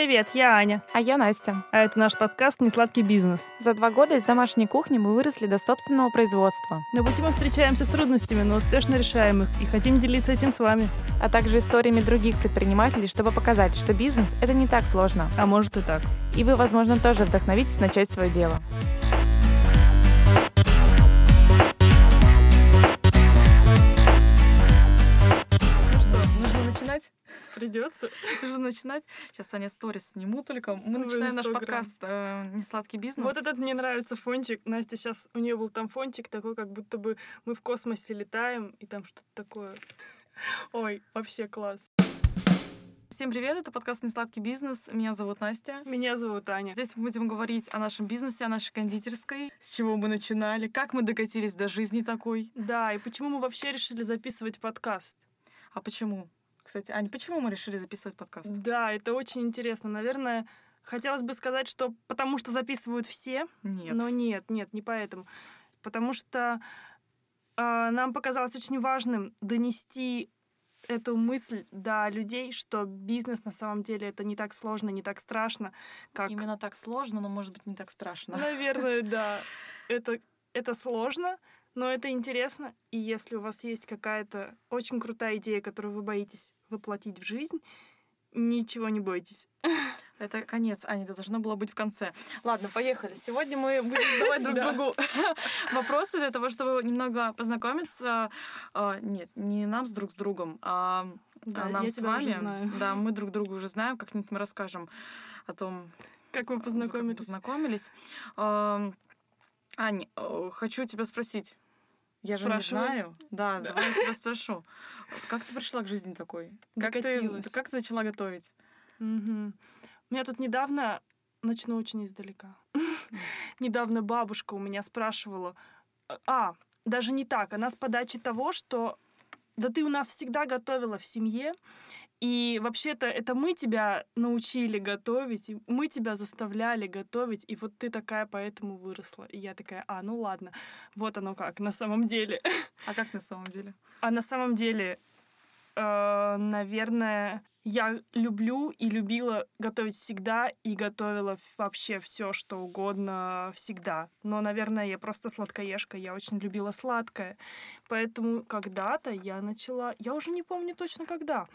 привет, я Аня. А я Настя. А это наш подкаст «Несладкий бизнес». За два года из домашней кухни мы выросли до собственного производства. На пути мы встречаемся с трудностями, но успешно решаем их и хотим делиться этим с вами. А также историями других предпринимателей, чтобы показать, что бизнес — это не так сложно. А может и так. И вы, возможно, тоже вдохновитесь начать свое дело. Придется. Нужно начинать. Сейчас Аня сторис сниму только. Мы в начинаем наш подкаст э, «Несладкий бизнес». Вот этот мне нравится фончик. Настя сейчас, у нее был там фончик такой, как будто бы мы в космосе летаем, и там что-то такое. Ой, вообще класс. Всем привет, это подкаст «Несладкий бизнес». Меня зовут Настя. Меня зовут Аня. Здесь мы будем говорить о нашем бизнесе, о нашей кондитерской, с чего мы начинали, как мы докатились до жизни такой. Да, и почему мы вообще решили записывать подкаст. А почему? Кстати, Аня, почему мы решили записывать подкаст? Да, это очень интересно. Наверное, хотелось бы сказать, что потому что записывают все. Нет. Но нет, нет, не поэтому. Потому что э, нам показалось очень важным донести эту мысль до людей, что бизнес на самом деле это не так сложно, не так страшно, как... Именно так сложно, но, может быть, не так страшно. Наверное, да. Это, это сложно, но это интересно, и если у вас есть какая-то очень крутая идея, которую вы боитесь воплотить в жизнь, ничего не бойтесь. Это конец, Аня, это должно было быть в конце. Ладно, поехали. Сегодня мы будем задавать друг другу вопросы для того, чтобы немного познакомиться. А, нет, не нам с друг с другом, а, а нам с вами. Да, мы друг друга уже знаем, как-нибудь мы расскажем о том, как мы познакомились. познакомились. Ань, хочу тебя спросить. Я же не знаю. Да, да, давай я тебя спрошу. Как ты пришла к жизни такой? Как ты, как ты начала готовить? Угу. У меня тут недавно, начну очень издалека, недавно бабушка у меня спрашивала, а, даже не так, она с подачи того, что да ты у нас всегда готовила в семье, и вообще-то это мы тебя научили готовить, мы тебя заставляли готовить, и вот ты такая поэтому выросла. И я такая, а, ну ладно, вот оно как на самом деле. А как на самом деле? А на самом деле, э, наверное, я люблю и любила готовить всегда и готовила вообще все, что угодно всегда. Но, наверное, я просто сладкоежка, я очень любила сладкое. Поэтому когда-то я начала, я уже не помню точно когда,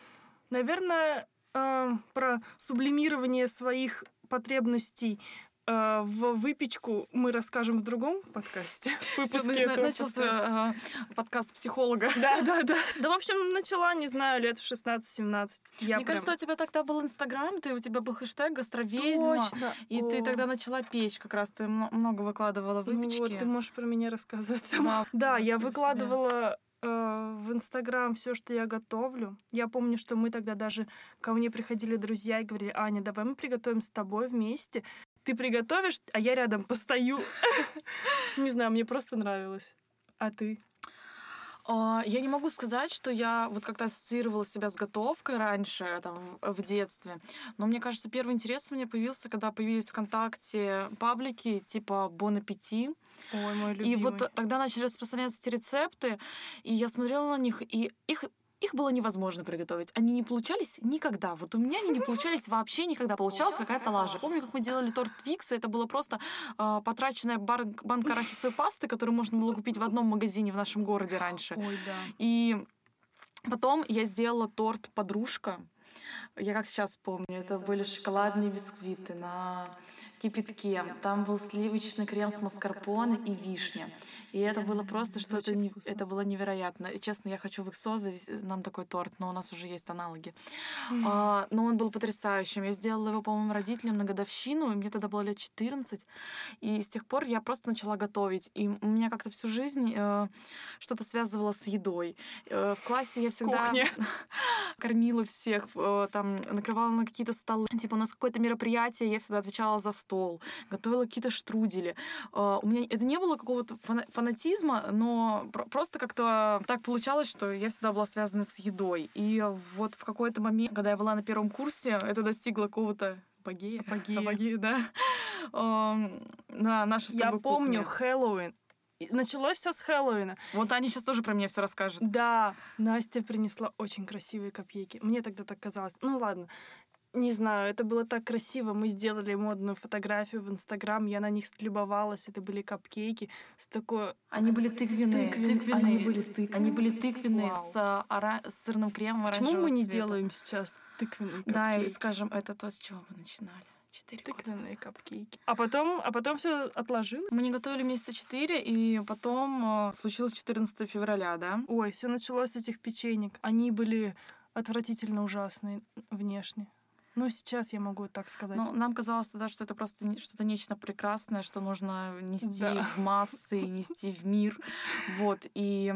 Наверное, э, про сублимирование своих потребностей э, в выпечку мы расскажем в другом подкасте. Выпуске начался э, подкаст психолога. Да, да, да. Да, в общем, начала, не знаю, лет в 16-17. Мне прям... кажется, у тебя тогда был Инстаграм, ты у тебя был хэштег гастроведьма. Точно. И О. ты тогда начала печь, как раз ты много выкладывала выпечки. Ну, вот, ты можешь про меня рассказывать сама. Да, да я выкладывала в Инстаграм все, что я готовлю. Я помню, что мы тогда даже ко мне приходили друзья и говорили, Аня, давай мы приготовим с тобой вместе. Ты приготовишь, а я рядом постою. Не знаю, мне просто нравилось. А ты? А, я не могу сказать, что я вот как-то ассоциировала себя с готовкой раньше, там, в детстве. Но мне кажется, первый интерес у меня появился, когда появились ВКонтакте паблики типа Bon Appetit. Ой, мой любимый. И вот тогда начали распространяться эти рецепты, и я смотрела на них, и их их было невозможно приготовить. Они не получались никогда. Вот у меня они не получались вообще никогда. Получалась какая-то лажа. Помню, как мы делали торт Твикса. Это было просто э, потраченная бар- банка арахисовой пасты, которую можно было купить в одном магазине в нашем городе раньше. Ой, да. И потом я сделала торт «Подружка». Я как сейчас помню, это, это были шоколадные бисквиты на кипятке. Там был сливочный крем с маскарпоне и вишня. И это было просто что-то... Не... Это было невероятно. И, честно, я хочу в Иксо завести нам такой торт, но у нас уже есть аналоги. Mm. А, но он был потрясающим. Я сделала его, по-моему, родителям на годовщину, и мне тогда было лет 14. И с тех пор я просто начала готовить. И у меня как-то всю жизнь э, что-то связывало с едой. Э, в классе я всегда кормила всех, э, там, накрывала на какие-то столы. Типа у нас какое-то мероприятие, я всегда отвечала за стол, готовила какие-то штрудели. Э, у меня это не было какого-то фана фанатизма, но просто как-то так получалось, что я всегда была связана с едой. И вот в какой-то момент, когда я была на первом курсе, это достигло какого-то апогея. Апогея. Апогея, да. На нашу с Я помню Хэллоуин. Началось все с Хэллоуина. Вот они сейчас тоже про меня все расскажут. Да, Настя принесла очень красивые копейки. Мне тогда так казалось. Ну ладно, Не знаю, это было так красиво. Мы сделали модную фотографию в Инстаграм, я на них любовалась. Это были капкейки с такой... Они были тыквенные. Тыквен- тыквенные. они были тыквенные? Они были тыквенные Вау. с, а, ора- с сырным кремом Почему мы не цвета. делаем сейчас тыквенные Да, и капкейки? скажем, это то, с чего мы начинали. Четыре Тыквенные капкейки. А потом, а потом все отложилось. Мы не готовили месяца четыре, и потом э, случилось 14 февраля, да? Ой, все началось с этих печенек. Они были отвратительно ужасные внешне. Ну, сейчас я могу так сказать. Но нам казалось тогда, что это просто что-то нечто прекрасное, что нужно нести Да. в массы, нести в мир. Вот, и...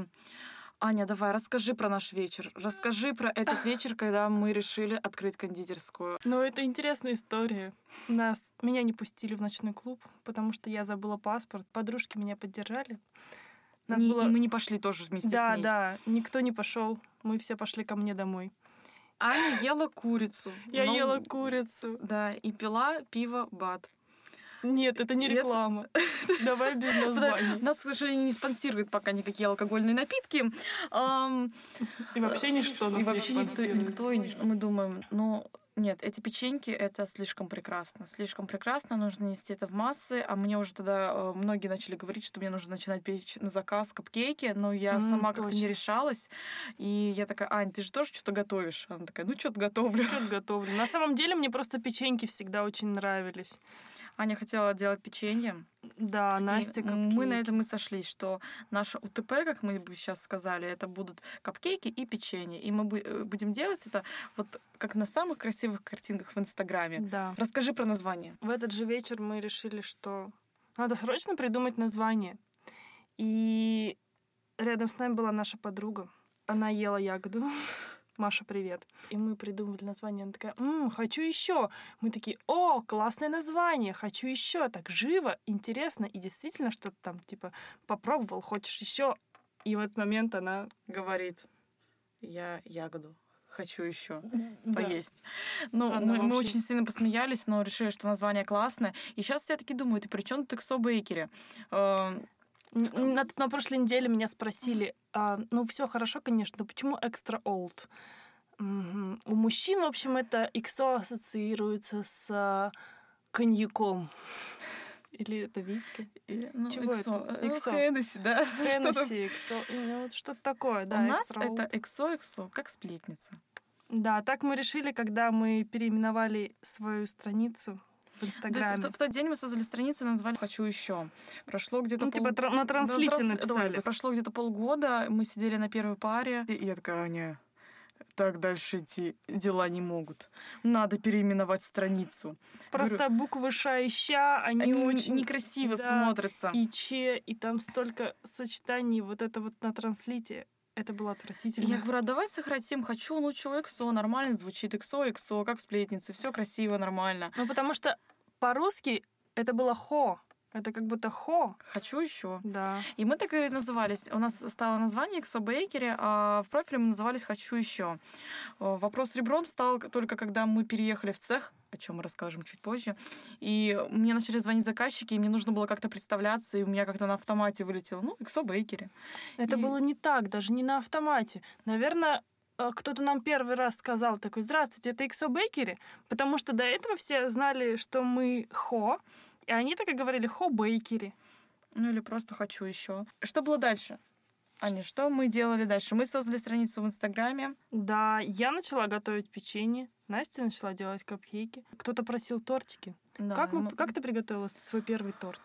Аня, давай, расскажи про наш вечер. Расскажи про этот вечер, когда мы решили открыть кондитерскую. Но это интересная история. Нас, меня не пустили в ночной клуб, потому что я забыла паспорт. Подружки меня поддержали. Нас Не- было... И мы не пошли тоже вместе Да, с ней. да, никто не пошел. Мы все пошли ко мне домой. Аня ела курицу. Я но- ела курицу. Да, и пила пиво бат. Нет, это не реклама. Давай без названий. Нас, к сожалению, не спонсируют пока никакие алкогольные напитки. И вообще ничто нас и вообще никто и ничто. Мы думаем, ну, нет, эти печеньки это слишком прекрасно. Слишком прекрасно, нужно нести это в массы. А мне уже тогда э, многие начали говорить, что мне нужно начинать печь на заказ капкейки, но я М, сама как-то не решалась. И я такая, Ань, ты же тоже что-то готовишь? Она такая, ну, что-то готовлю. Что-то готовлю. На самом деле мне просто печеньки всегда очень нравились. Аня хотела делать печенье. Да, И Настя мы на этом и сошлись, что наше УТП, как мы бы сейчас сказали, это будут капкейки и печенье. И мы э, будем делать это вот как на самых красивых картинках в Инстаграме. Да. Расскажи про название. В этот же вечер мы решили, что надо срочно придумать название. И рядом с нами была наша подруга. Она ела ягоду. Маша, привет. И мы придумали название. Она такая, «М, хочу еще. Мы такие, о, классное название, хочу еще. Так живо, интересно. И действительно что-то там, типа, попробовал, хочешь еще. И в этот момент она Говорит, я ягоду хочу еще Да. поесть. Ну, Она мы, мы вообще- очень сильно посмеялись, но решили, что название классное. И сейчас я таки думаю, ты при чем тут Эксо Бейкери? Э, Н- На, на прошлой неделе меня спросили, а, ну все хорошо, конечно, но почему old? Мгм. У мужчин, в общем, это XO ассоциируется с а, коньяком. Или это виски? и- ну, Чего Эксо, это? э, ну, Эксо. Хеннесси, да? Хеннесси, XO, ну, что-то такое, да. У нас это Эксо-Эксо, как сплетница. Да, так мы решили, когда мы переименовали свою страницу в То есть Инстаграме. в, в тот день мы создали страницу и назвали «Хочу еще». Прошло где-то Ну, пол- типа тра- на Да, транслите транс- написали. давай, прошло где-то полгода, мы сидели на первой паре, и я такая, Аня, так дальше идти дела не могут. Надо переименовать страницу. Просто буквы ша и ща, они, Они очень... некрасиво да, смотрятся. и че, и там столько сочетаний вот это вот на транслите. Это было отвратительно. Я говорю, а давай сократим «хочу», ну чё, «эксо», нормально звучит «эксо», «эксо», как сплетницы, все красиво, нормально. Ну, потому что по-русски это было хо. Это как будто хо. «Хочу еще». Да. И мы так и назывались. У нас стало название «Эксо Бейкери», а в профиле мы назывались «Хочу еще». Э, Вопрос с ребром стал только когда мы переехали в цех, о чем мы расскажем чуть позже. И мне начали звонить заказчики, и мне нужно было как-то представляться, и у меня как-то на автомате вылетело, ну, «Эксо Бейкери». Это И- было не так, даже не на автомате. Наверное, э, кто-то нам первый раз сказал такой, здравствуйте, это XO Bakery, потому что до этого все знали, что мы хо, и они так и говорили хо Бейкери. Ну, или просто «Хочу еще». Что было дальше? Аня, что мы делали дальше? Мы создали страницу в Инстаграме. Да, я начала готовить печенье, Настя начала делать капкейки. Кто-то просил тортики. Да, как, мы- мы- как ты приготовила свой первый торт?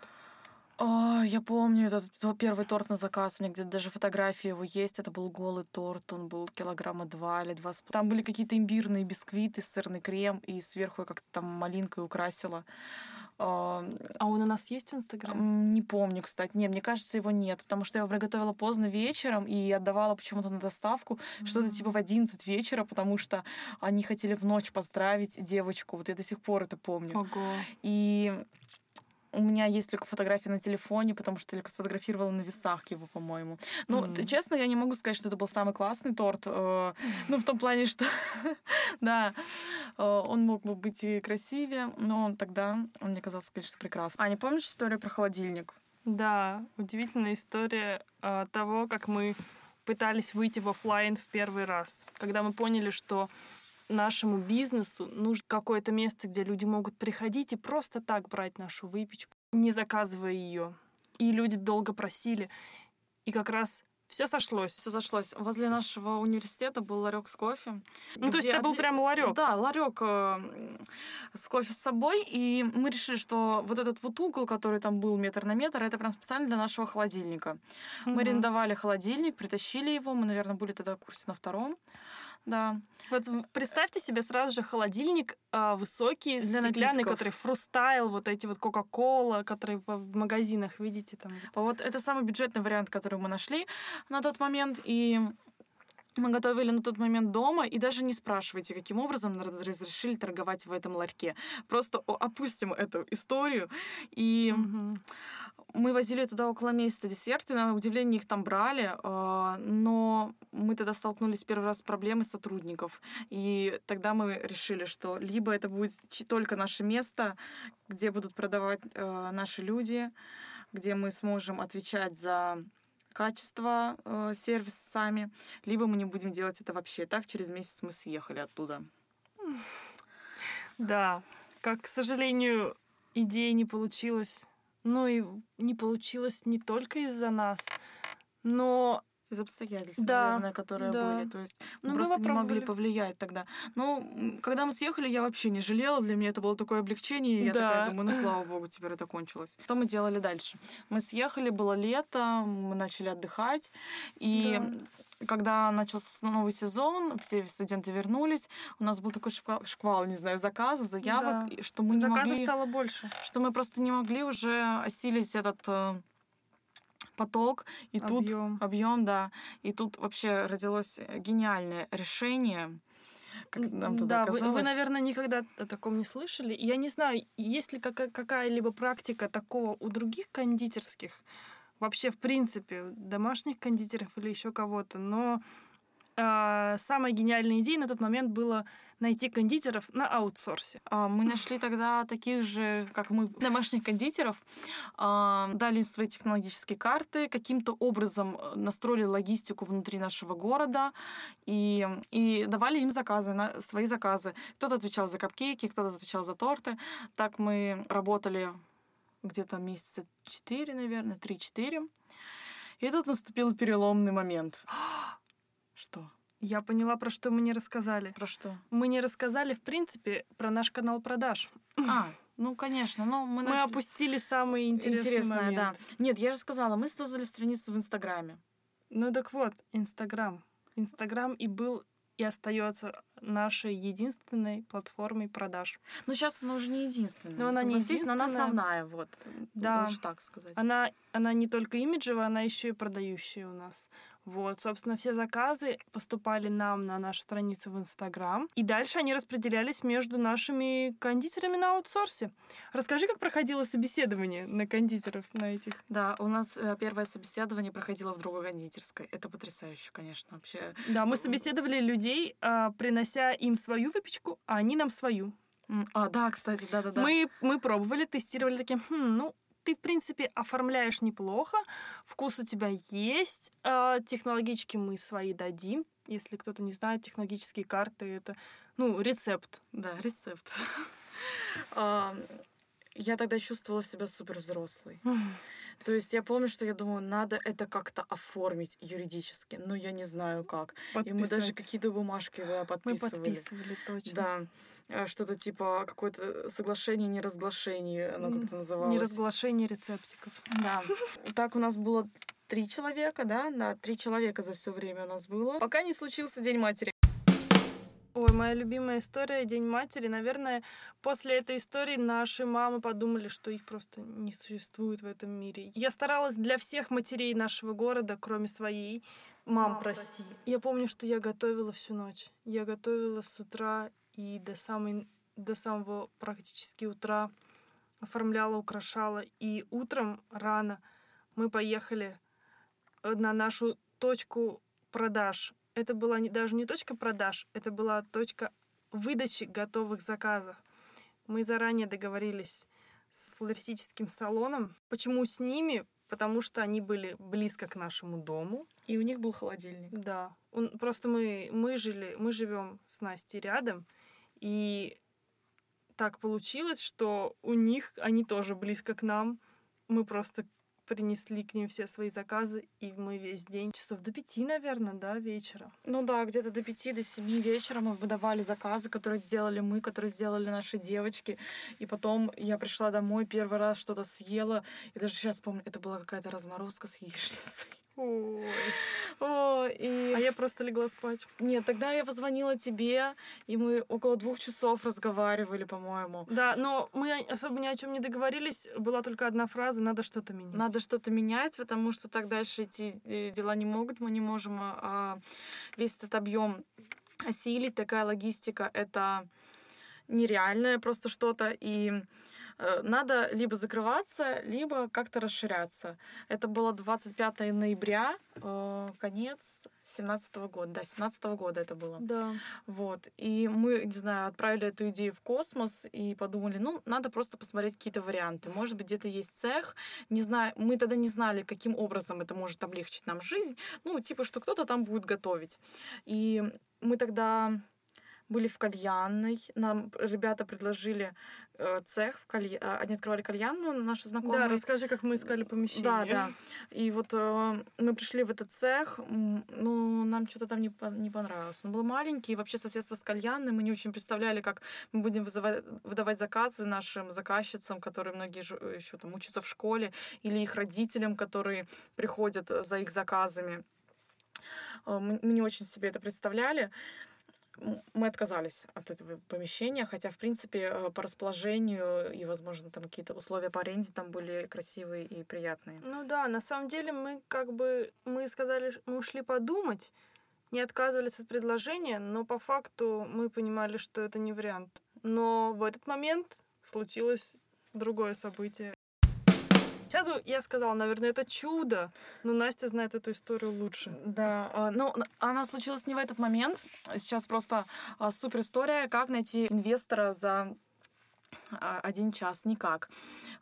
О, я помню этот первый торт на заказ. У меня где-то даже фотографии его есть. Это был голый торт. Он был килограмма два или два. с- Там были какие-то имбирные бисквиты, сырный крем, и сверху я как-то там малинкой украсила. А, А он у нас есть в Инстаграме? м, Не помню, кстати. Не, мне кажется, его нет, потому что я его приготовила поздно вечером и отдавала почему-то на доставку что-то типа в 11 вечера, потому что они хотели в ночь поздравить девочку. Вот я до сих пор это помню. Ого. И у меня есть только фотографии на телефоне, потому что только сфотографировала на весах его, по-моему. Ну, т- честно, я не могу сказать, что это был самый классный торт. э, Ну, в том плане, что, да, э, он мог бы быть и красивее, но тогда он мне казался, конечно, прекрасным. Аня, помнишь историю про холодильник? Да, удивительная история а, того, как мы пытались выйти в оффлайн в первый раз. Когда мы поняли, что нашему бизнесу нужно какое-то место, где люди могут приходить и просто так брать нашу выпечку, не заказывая ее. И люди долго просили. И как раз все сошлось. Все сошлось. Возле нашего университета был ларек с кофе. Ну, то есть это был прям ларек. Да, ларек э, с кофе с собой. И мы решили, что вот этот вот угол, который там был метр на метр, это прям специально для нашего холодильника. Мы арендовали холодильник, притащили его. Мы, наверное, были тогда в курсе на втором. Да. Вот представьте себе сразу же холодильник а, высокий, Для стеклянный, напитков. который фрустайл, вот эти вот Кока-Кола, которые в, в магазинах, видите там. Вот это самый бюджетный вариант, который мы нашли на тот момент. И мы готовили на тот момент дома, и даже не спрашивайте, каким образом нам разрешили торговать в этом ларьке. Просто опустим эту историю. И угу. Мы возили туда около месяца десерты, на удивление их там брали, а, но мы тогда столкнулись первый раз с проблемой сотрудников. И тогда мы решили, что либо это будет только наше место, где будут продавать а, наши люди, где мы сможем отвечать за качество э, сервиса сами, либо мы не будем делать это вообще. Так через месяц мы съехали оттуда. Да, как, к сожалению, идея не получилась. Ну и не получилось не только из-за нас, но из обстоятельств, да, наверное, которые да. были. То есть мы ну, просто мы не могли повлиять тогда. Ну, когда мы съехали, я вообще не жалела. Для меня это было такое облегчение. И я да. такая думаю, ну слава богу, теперь это кончилось. Что мы делали дальше? Мы съехали, было лето, мы начали отдыхать. И да. Когда начался новый сезон, все студенты вернулись, у нас был такой шквал, шквал не знаю, заказов, заявок, да. что мы Заказов не могли... стало больше. Что мы просто не могли уже осилить этот э, поток, и объем. тут объем, да. И тут вообще родилось гениальное решение. Как нам да, вы, вы, наверное, никогда о таком не слышали. Я не знаю, есть ли какая- какая-либо практика такого у других кондитерских, вообще, в принципе, домашних кондитеров или еще кого-то, но э, самая гениальная идея на тот момент было найти кондитеров на аутсорсе. А, мы нашли тогда таких же, как мы, домашних кондитеров, а, дали им свои технологические карты, каким-то образом э, настроили логистику внутри нашего города и, и давали им заказы, свои заказы. Кто-то отвечал за капкейки, кто-то отвечал за торты. Так мы работали где-то месяца 4, наверное, 3-4. И тут наступил переломный момент. Что? Я поняла, про что мы не рассказали. Про что? Мы не рассказали, в принципе, про наш канал продаж. А, ну, конечно. Но мы мы начали... опустили самые интересные Интересное, моменты. да. Нет, я рассказала, мы создали страницу в Инстаграме. Ну так вот, Инстаграм. Инстаграм и был и остается нашей единственной платформой продаж. Ну, сейчас она уже не единственная. Но она не единственная. Она основная, вот. Да. Лучше так сказать. Она, она не только имиджевая, она еще и продающая у нас. Вот, собственно, все заказы поступали нам на нашу страницу в Инстаграм, и дальше они распределялись между нашими кондитерами на аутсорсе. Расскажи, как проходило собеседование на кондитеров, на этих. Да, у нас э, первое собеседование проходило в другой кондитерской. Это потрясающе, конечно, вообще. Да, мы собеседовали людей, а, принося им свою выпечку, а они нам свою. А, да, кстати, да-да-да. Мы, мы пробовали, тестировали такие, хм, ну, ты, в принципе, оформляешь неплохо, вкус у тебя есть, э, технологически мы свои дадим. Если кто-то не знает, технологические карты — это, ну, рецепт. Да, рецепт. Я тогда чувствовала себя супер взрослой. То есть я помню, что я думаю, надо это как-то оформить юридически, но я не знаю как. Подписать. И мы даже какие-то бумажки да, подписывали. Мы подписывали, точно. Да. Э, что-то типа какое-то соглашение неразглашение, оно как-то называлось. Неразглашение рецептиков. Да. Так у нас было три человека, да, да, три человека за все время у нас было. Пока не случился День матери. Ой, моя любимая история День матери. Наверное, после этой истории наши мамы подумали, что их просто не существует в этом мире. Я старалась для всех матерей нашего города, кроме своей, мам, прости. Я помню, что я готовила всю ночь. Я готовила с утра и до, самой, до самого практически утра оформляла, украшала. И утром рано мы поехали на нашу точку продаж. Это была не, даже не точка продаж, это была точка выдачи готовых заказов. Мы заранее договорились с флористическим салоном. Почему с ними? Потому что они были близко к нашему дому. И у них был холодильник. Да. он, просто мы, мы жили, мы живем с Настей рядом, и так получилось, что у них, они тоже близко к нам, мы просто принесли к ним все свои заказы, и мы весь день, часов до пяти, наверное, да, вечера. Ну да, где-то до пяти, до семи вечера мы выдавали заказы, которые сделали мы, которые сделали наши девочки. И потом я пришла домой, первый раз что-то съела, и даже сейчас помню, это была какая-то разморозка с яичницей. Ой. О, и... А я просто легла спать. Нет, тогда я позвонила тебе, и мы около двух часов разговаривали, по-моему. Да, но мы особо ни о чем не договорились. Была только одна фраза: надо что-то менять. Надо что-то менять, потому что так дальше идти э, дела не могут, мы не можем а, а весь этот объем осилить. Такая логистика это нереальное просто что-то. И надо либо закрываться, либо как-то расширяться. Это было 25 ноября, э, конец 17 года. Да, 17 года это было. Да. Вот. И мы, не знаю, отправили эту идею в космос и подумали, ну, надо просто посмотреть какие-то варианты. Может быть, где-то есть цех. Не знаю, мы тогда не знали, каким образом это может облегчить нам жизнь. Ну, типа, что кто-то там будет готовить. И мы тогда были в кальянной. Нам ребята предложили э, цех в калья... А, они открывали кальянную, наши знакомые. Да, расскажи, как мы искали помещение. Да, да. И вот э, мы пришли в этот цех, ну, нам что-то там не, по... не понравилось. Он был маленький, и вообще соседство с кальянной, мы не очень представляли, как мы будем вызывать, выдавать заказы нашим заказчицам, которые многие еще там учатся в школе, или их родителям, которые приходят за их заказами. Э, мы не очень себе это представляли мы отказались от этого помещения, хотя, в принципе, э, по расположению и, возможно, там какие-то условия по аренде там были красивые и приятные. Ну да, на самом деле мы как бы, мы сказали, мы ушли подумать, не отказывались от предложения, но по факту мы понимали, что это не вариант. Но в этот момент случилось другое событие. Бы я сказала, наверное, это чудо, но Настя знает эту историю лучше. Да, а, ну, она случилась не в этот момент. Сейчас просто а, супер история, как найти инвестора за а, один час, никак.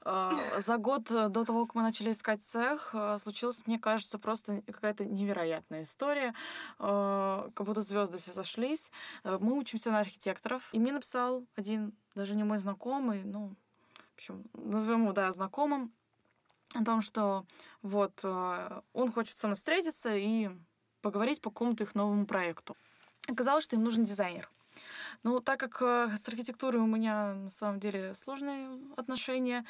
За год до того, как мы начали искать цех, случилась, мне кажется, просто какая-то невероятная история. Как будто звезды все сошлись. Мы учимся на архитекторов. И мне написал один, даже не мой знакомый, ну, в общем, назовем его, да, знакомым, о том, что вот э, он хочет со мной встретиться и поговорить по какому-то их новому проекту. Оказалось, что им нужен дизайнер. Ну, так как э, с архитектурой у меня на самом деле сложные отношения,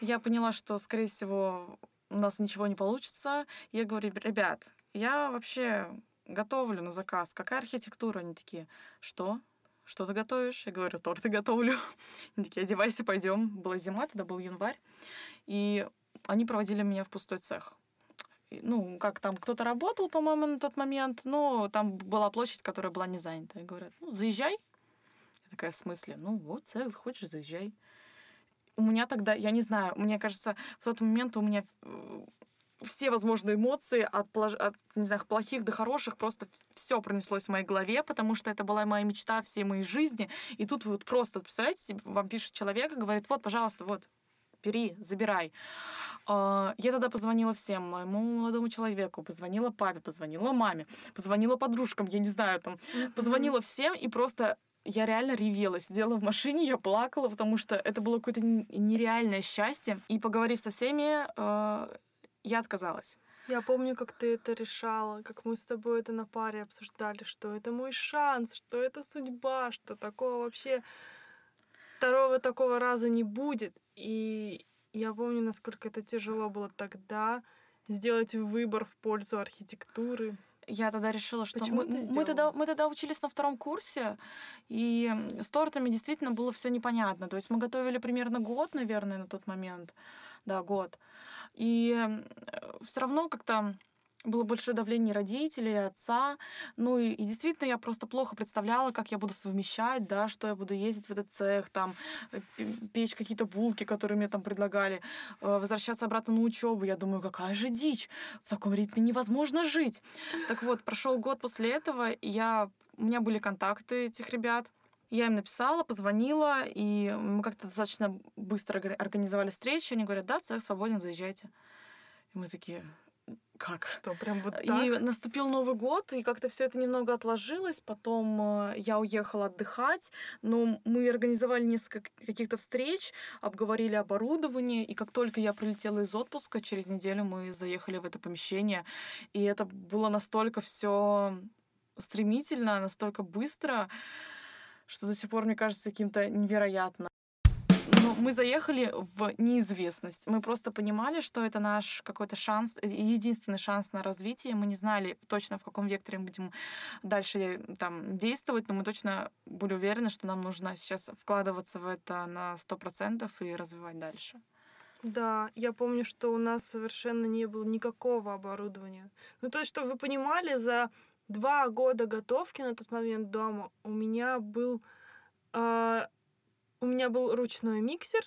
я поняла, что, скорее всего, у нас ничего не получится. Я говорю, ребят, я вообще готовлю на заказ. Какая архитектура? Они такие, что? Что ты готовишь? Я говорю, торты готовлю. Они такие, одевайся, пойдем. Была зима, тогда был январь. И они проводили меня в пустой цех. Ну, как там кто-то работал, по-моему, на тот момент, но там была площадь, которая была не занята. И говорят, ну, заезжай. Я такая, в смысле? Ну, вот цех, хочешь, заезжай. У меня тогда, я не знаю, мне кажется, в тот момент у меня э, все возможные эмоции от, от не знаю, плохих до хороших просто все пронеслось в моей голове, потому что это была моя мечта всей моей жизни. И тут вот просто, представляете, вам пишет человек и говорит, вот, пожалуйста, вот, бери, забирай. А, я тогда позвонила всем, моему молодому человеку, позвонила папе, позвонила маме, позвонила подружкам, я не знаю, там, позвонила всем и просто я реально ревела, сидела в машине, я плакала, потому что это было какое-то нереальное счастье. И поговорив со всеми, э, я отказалась. Я помню, как ты это решала, как мы с тобой это на паре обсуждали, что это мой шанс, что это судьба, что такого вообще второго такого раза не будет. И я помню, насколько это тяжело было тогда сделать выбор в пользу архитектуры. Я тогда решила, что мы, мы, тогда, мы тогда учились на втором курсе, и с тортами действительно было все непонятно. То есть мы готовили примерно год, наверное, на тот момент. Да, год. И все равно как-то было большое давление родителей, отца. Ну и, и действительно я просто плохо представляла, как я буду совмещать, да, что я буду ездить в этот цех, там, э, печь какие-то булки, которые мне там предлагали, э, возвращаться обратно на учебу. Я думаю, какая же дичь, в таком ритме невозможно жить. Так вот, прошел год после этого, я, у меня были контакты этих ребят, я им написала, позвонила, и мы как-то достаточно быстро организовали встречу. Они говорят, да, цех свободен, заезжайте. И мы такие, Как? Что, прям вот так? И наступил Новый год, и как-то все это немного отложилось. Потом э, я уехала отдыхать, но мы организовали несколько каких-то встреч, обговорили оборудование, и как только я прилетела из отпуска, через неделю мы заехали в это помещение, и это было настолько все стремительно, настолько быстро, что до сих пор мне кажется каким-то невероятно. Но мы заехали в неизвестность. Мы просто понимали, что это наш какой-то шанс, э, единственный шанс на развитие. Мы не знали точно, в каком векторе мы будем дальше э, там, действовать, но мы точно были уверены, что нам нужно сейчас вкладываться в это на сто процентов и развивать дальше. Да, я помню, что у нас совершенно не было никакого оборудования. Ну, то есть, чтобы вы понимали, за два года готовки на тот момент дома у меня был э, у меня был ручной миксер,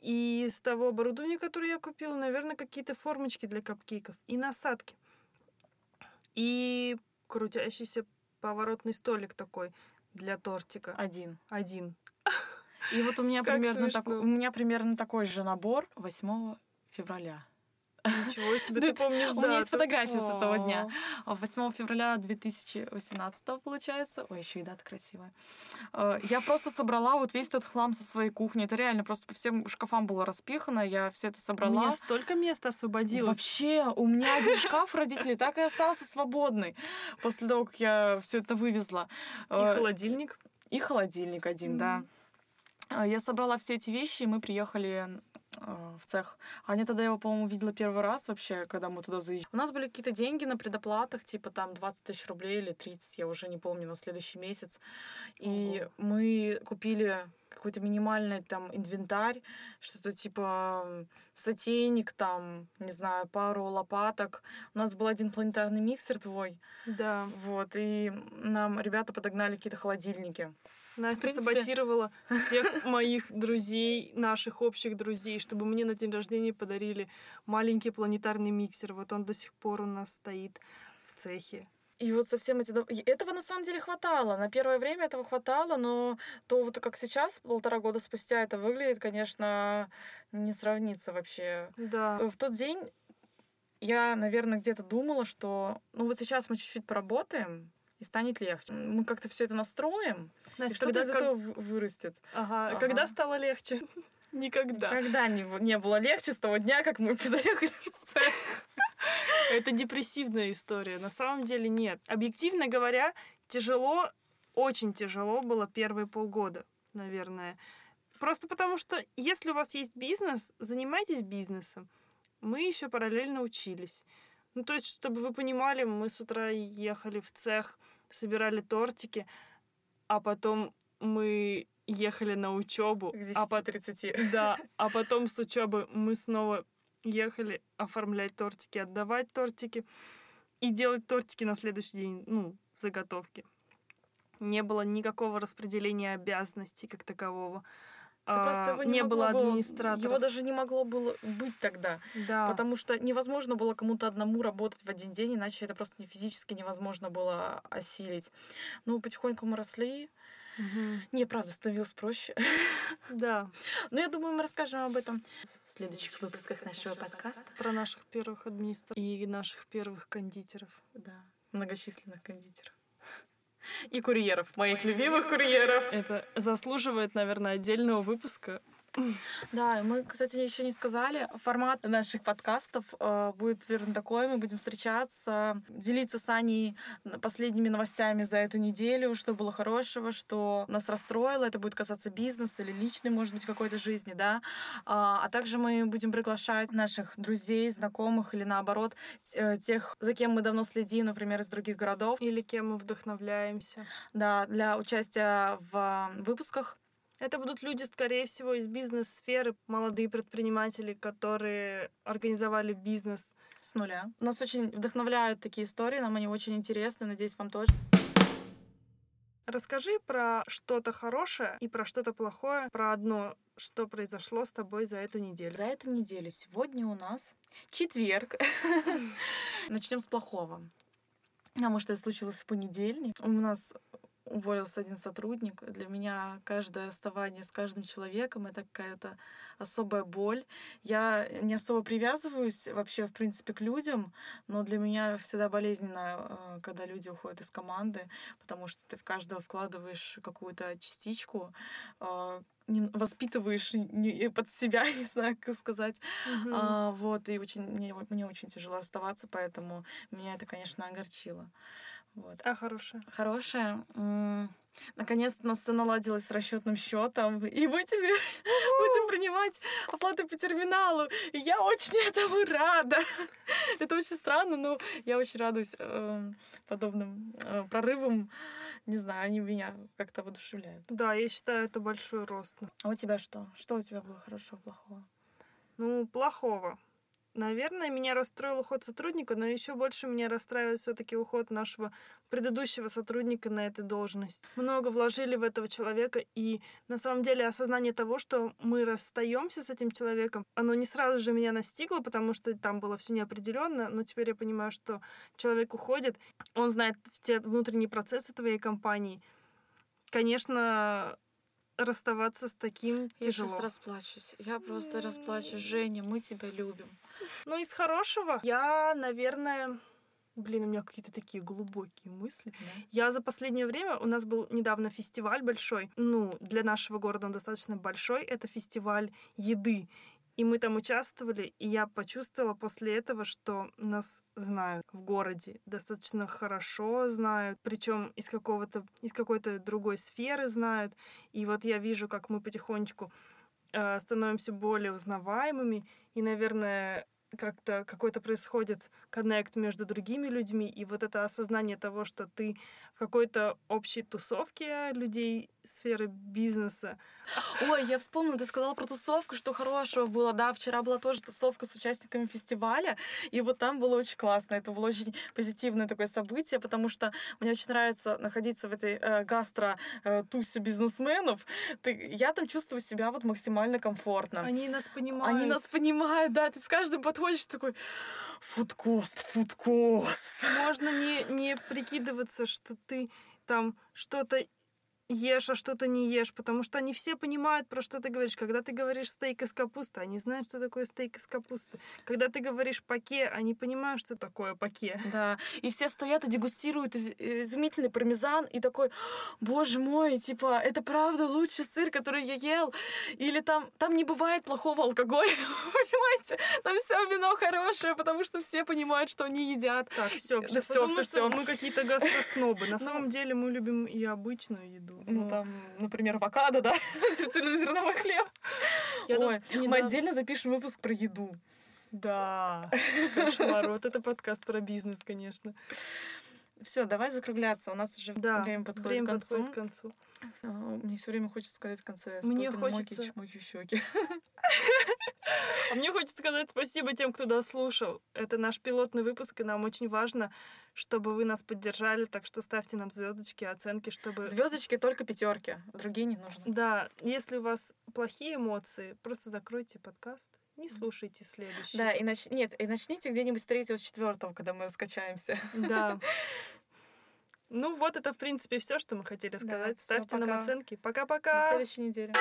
и из того оборудования, которое я купила, наверное, какие-то формочки для капкейков и насадки. И крутящийся поворотный столик такой для тортика. Один. Один. И вот у меня, примерно, так, у меня примерно такой же набор 8 февраля. Ничего себе, ты помнишь, да. У меня есть фотографии с этого дня. 8 февраля 2018 получается. Ой, еще и дата красивая. Э, я просто собрала вот весь этот хлам со своей кухни. Это реально просто по всем шкафам было распихано. Я все это собрала. У меня столько места освободилось. Вообще, у меня один шкаф родителей так и остался свободный после того, как я все это вывезла. И э, холодильник. И холодильник один, да. Э, я собрала все эти вещи, и мы приехали Э, в цех. Аня тогда его, по-моему, видела первый раз вообще, когда мы туда заезжали. У нас были какие-то деньги на предоплатах, типа там 20 тысяч рублей или 30, я уже не помню, на следующий месяц. И Ого. мы купили какой-то минимальный там инвентарь, что-то типа сотейник, там, не знаю, пару лопаток. У нас был один планетарный миксер твой. Да. Вот, и нам ребята подогнали какие-то холодильники. Настя принципе... саботировала всех моих друзей, наших общих друзей, чтобы мне на день рождения подарили маленький планетарный миксер. Вот он до сих пор у нас стоит в цехе. И вот совсем эти... Этого на самом деле хватало. На первое время этого хватало, но то вот как сейчас, полтора года спустя, это выглядит, конечно, не сравнится вообще. Да. В тот день я, наверное, где-то думала, что ну вот сейчас мы чуть-чуть поработаем, и станет легче. Мы как-то все это настроим, Настя, и что-то из этого вырастет. Ага. ага. Когда стало легче? Никогда. Никогда не, не было легче с того дня, как мы заехали в цех. Это депрессивная история. На самом деле нет. Объективно говоря, тяжело, очень тяжело было первые полгода, наверное. Просто потому что, если у вас есть бизнес, занимайтесь бизнесом. Мы еще параллельно учились. Ну, то есть, чтобы вы понимали, мы с утра ехали в цех, собирали тортики, а потом мы ехали на учебу. К 10 а по 30. Да, а потом с учебы мы снова ехали оформлять тортики, отдавать тортики и делать тортики на следующий день, ну, заготовки. Не было никакого распределения обязанностей как такового. Да просто его не, не было администратора. Его даже не могло было быть тогда. Да. Потому что невозможно было кому-то одному работать в один день, иначе это просто физически невозможно было осилить. Ну, потихоньку мы росли. Угу. Не, правда, становилось проще. Да. Но я думаю, мы расскажем об этом в следующих выпусках нашего подкаста. Про наших первых администраторов и наших первых кондитеров. Да, многочисленных кондитеров и курьеров, моих любимых курьеров. Это заслуживает, наверное, отдельного выпуска. Да, мы, кстати, еще не сказали, формат наших подкастов э, будет примерно такой. Мы будем встречаться, делиться с Аней последними новостями за эту неделю, что было хорошего, что нас расстроило. Это будет касаться бизнеса или личной, может быть, какой-то жизни, да. А, а также мы будем приглашать наших друзей, знакомых или наоборот э, тех, за кем мы давно следим, например, из других городов. Или кем мы вдохновляемся. Да, для участия в выпусках это будут люди, скорее всего, из бизнес-сферы, молодые предприниматели, которые организовали бизнес. С нуля. Нас очень вдохновляют такие истории, нам они очень интересны, надеюсь, вам тоже. Расскажи про что-то хорошее и про что-то плохое, про одно, что произошло с тобой за эту неделю. За эту неделю. Сегодня у нас четверг. Начнем с плохого. Потому что это случилось в понедельник. У нас уволился один сотрудник. Для меня каждое расставание с каждым человеком — это какая-то особая боль. Я не особо привязываюсь вообще, в принципе, к людям, но для меня всегда болезненно, э, когда люди уходят из команды, потому что ты в каждого вкладываешь какую-то частичку, э, воспитываешь под себя, не знаю, как сказать. Mm-hmm. А, вот, и очень, мне, мне очень тяжело расставаться, поэтому меня это, конечно, огорчило. Вот. А хорошая? Хорошая. Наконец-то у нас все наладилось с расчетным счетом, и мы теперь будем принимать оплаты по терминалу. И я очень этому рада. Это очень странно, но я очень радуюсь э, подобным э, прорывам. Не знаю, они меня как-то воодушевляют. Да, я считаю, это большой рост. А у тебя что? Что у тебя было хорошего, плохого? Ну, плохого. Наверное, меня расстроил уход сотрудника, но еще больше меня расстраивает все-таки уход нашего предыдущего сотрудника на эту должность. Много вложили в этого человека, и на самом деле осознание того, что мы расстаемся с этим человеком, оно не сразу же меня настигло, потому что там было все неопределенно, но теперь я понимаю, что человек уходит, он знает все внутренние процессы твоей компании. Конечно, расставаться с таким я тяжело. Я сейчас расплачусь. Я просто расплачусь. Женя, мы тебя любим. Ну, из хорошего я, наверное... Блин, у меня какие-то такие глубокие мысли. Да. Я за последнее время... У нас был недавно фестиваль большой. Ну, для нашего города он достаточно большой. Это фестиваль еды. И мы там участвовали, и я почувствовала после этого, что нас знают в городе, достаточно хорошо знают, причем из какого-то, из какой-то другой сферы знают. И вот я вижу, как мы потихонечку э, становимся более узнаваемыми, и, наверное, как-то какой-то происходит коннект между другими людьми, и вот это осознание того, что ты в какой-то общей тусовке людей сферы бизнеса. Ой, я вспомнила, ты сказала про тусовку, что хорошего было. Да, вчера была тоже тусовка с участниками фестиваля, и вот там было очень классно. Это было очень позитивное такое событие, потому что мне очень нравится находиться в этой э, гастро-тусе э, бизнесменов. Ты, я там чувствую себя вот максимально комфортно. Они нас понимают. Они нас понимают, да. Ты с каждым подходишь такой фудкост, фудкост. Можно не, не прикидываться, что ты там что-то ешь, а что-то не ешь, потому что они все понимают, про что ты говоришь. Когда ты говоришь стейк из капусты, они знают, что такое стейк из капусты. Когда ты говоришь паке, они понимают, что такое паке. Да, и все стоят и дегустируют э, изумительный пармезан, и такой, боже мой, типа, это правда лучший сыр, который я ел. Или там, там не бывает плохого алкоголя, понимаете? Там все вино хорошее, потому что все понимают, что они едят. Так, все, да все, все, все. Мы какие-то гастроснобы. На ну. самом деле мы любим и обычную еду. Ну, там, например, авокадо, да, цельнозерновой хлеб. Я Ой, мы отдельно запишем выпуск про еду. Да, кошмар. Вот это подкаст про бизнес, конечно. Все, давай закругляться. У нас уже да, время подходит время к концу. Подходит к концу. Мне все время хочется сказать в конце. Мне хочется. Моки, щеки. А мне хочется сказать спасибо тем, кто дослушал. Это наш пилотный выпуск, и нам очень важно, чтобы вы нас поддержали, так что ставьте нам звездочки, оценки, чтобы... Звездочки только пятерки, другие не нужны. Да, если у вас плохие эмоции, просто закройте подкаст. Не слушайте следующий. Да, и нач... нет, и начните где-нибудь с третьего, с четвертого, когда мы раскачаемся. Да. Ну вот это, в принципе, все, что мы хотели сказать. Да, Ставьте всё, нам оценки. Пока-пока. До следующей недели.